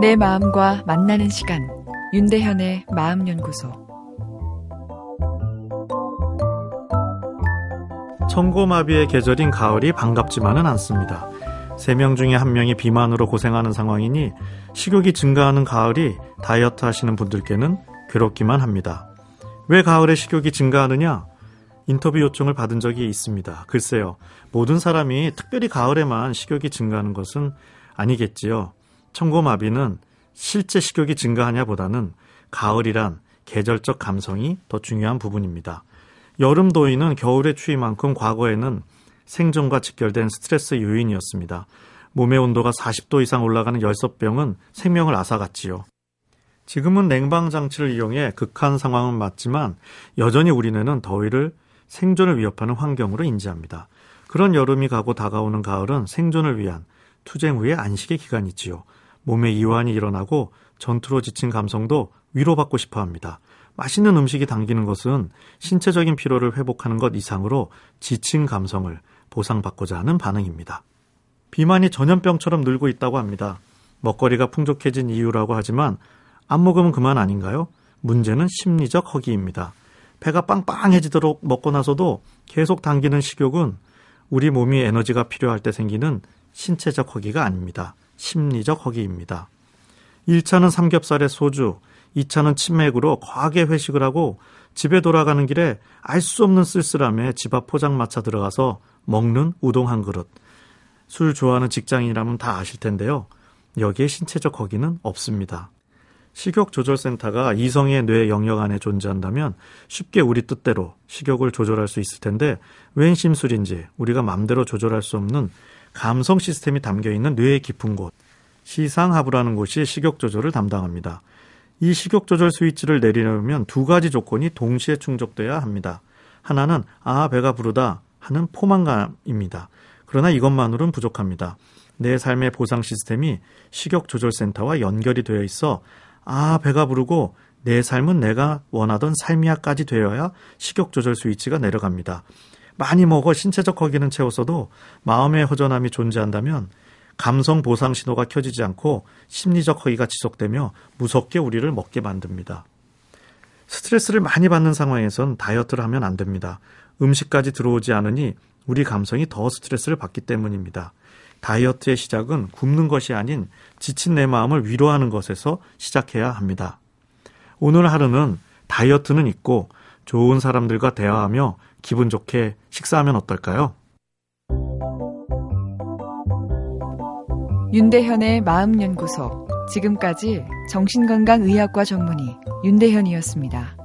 내 마음과 만나는 시간 윤대현의 마음연구소 청고마비의 계절인 가을이 반갑지만은 않습니다. 세 명 중에 한 명이 비만으로 고생하는 상황이니 식욕이 증가하는 가을이 다이어트 하시는 분들께는 괴롭기만 합니다. 왜 가을에 식욕이 증가하느냐? 인터뷰 요청을 받은 적이 있습니다. 글쎄요. 모든 사람이 특별히 가을에만 식욕이 증가하는 것은 아니겠지요. 청고마비는 실제 식욕이 증가하냐 보다는 가을이란 계절적 감성이 더 중요한 부분입니다. 여름 더위는 겨울의 추위만큼 과거에는 생존과 직결된 스트레스 요인이었습니다. 몸의 온도가 40도 이상 올라가는 열섭병은 생명을 앗아갔지요. 지금은 냉방 장치를 이용해 극한 상황은 맞지만 여전히 우리는 더위를 생존을 위협하는 환경으로 인지합니다. 그런 여름이 가고 다가오는 가을은 생존을 위한 투쟁 후의 안식의 기간이지요. 몸에 이완이 일어나고 전투로 지친 감성도 위로받고 싶어 합니다. 맛있는 음식이 당기는 것은 신체적인 피로를 회복하는 것 이상으로 지친 감성을 보상받고자 하는 반응입니다. 비만이 전염병처럼 늘고 있다고 합니다. 먹거리가 풍족해진 이유라고 하지만 안 먹으면 그만 아닌가요? 문제는 심리적 허기입니다. 배가 빵빵해지도록 먹고 나서도 계속 당기는 식욕은 우리 몸이 에너지가 필요할 때 생기는 신체적 허기가 아닙니다. 심리적 허기입니다. 1차는 삼겹살에 소주, 2차는 치맥으로 과하게 회식을 하고 집에 돌아가는 길에 알 수 없는 쓸쓸함에 집 앞 포장마차 들어가서 먹는 우동 한 그릇. 술 좋아하는 직장인이라면 다 아실 텐데요. 여기에 신체적 허기는 없습니다. 식욕조절센터가 이성의 뇌 영역 안에 존재한다면 쉽게 우리 뜻대로 식욕을 조절할 수 있을 텐데 웬 심술인지 우리가 맘대로 조절할 수 없는 감성 시스템이 담겨 있는 뇌의 깊은 곳 시상하부라는 곳이 식욕 조절을 담당합니다. 이 식욕 조절 스위치를 내리려면 두 가지 조건이 동시에 충족돼야 합니다. 하나는 아 배가 부르다 하는 포만감입니다. 그러나 이것만으로는 부족합니다. 내 삶의 보상 시스템이 식욕 조절 센터와 연결이 되어 있어 아 배가 부르고 내 삶은 내가 원하던 삶이야까지 되어야 식욕 조절 스위치가 내려갑니다. 많이 먹어 신체적 허기는 채웠어도 마음의 허전함이 존재한다면 감성 보상 신호가 켜지지 않고 심리적 허기가 지속되며 무섭게 우리를 먹게 만듭니다. 스트레스를 많이 받는 상황에선 다이어트를 하면 안 됩니다. 음식까지 들어오지 않으니 우리 감성이 더 스트레스를 받기 때문입니다. 다이어트의 시작은 굶는 것이 아닌 지친 내 마음을 위로하는 것에서 시작해야 합니다. 오늘 하루는 다이어트는 있고 좋은 사람들과 대화하며 기분 좋게 식사하면 어떨까요? 윤대현의 마음연구소. 지금까지 정신건강의학과 전문의 윤대현이었습니다.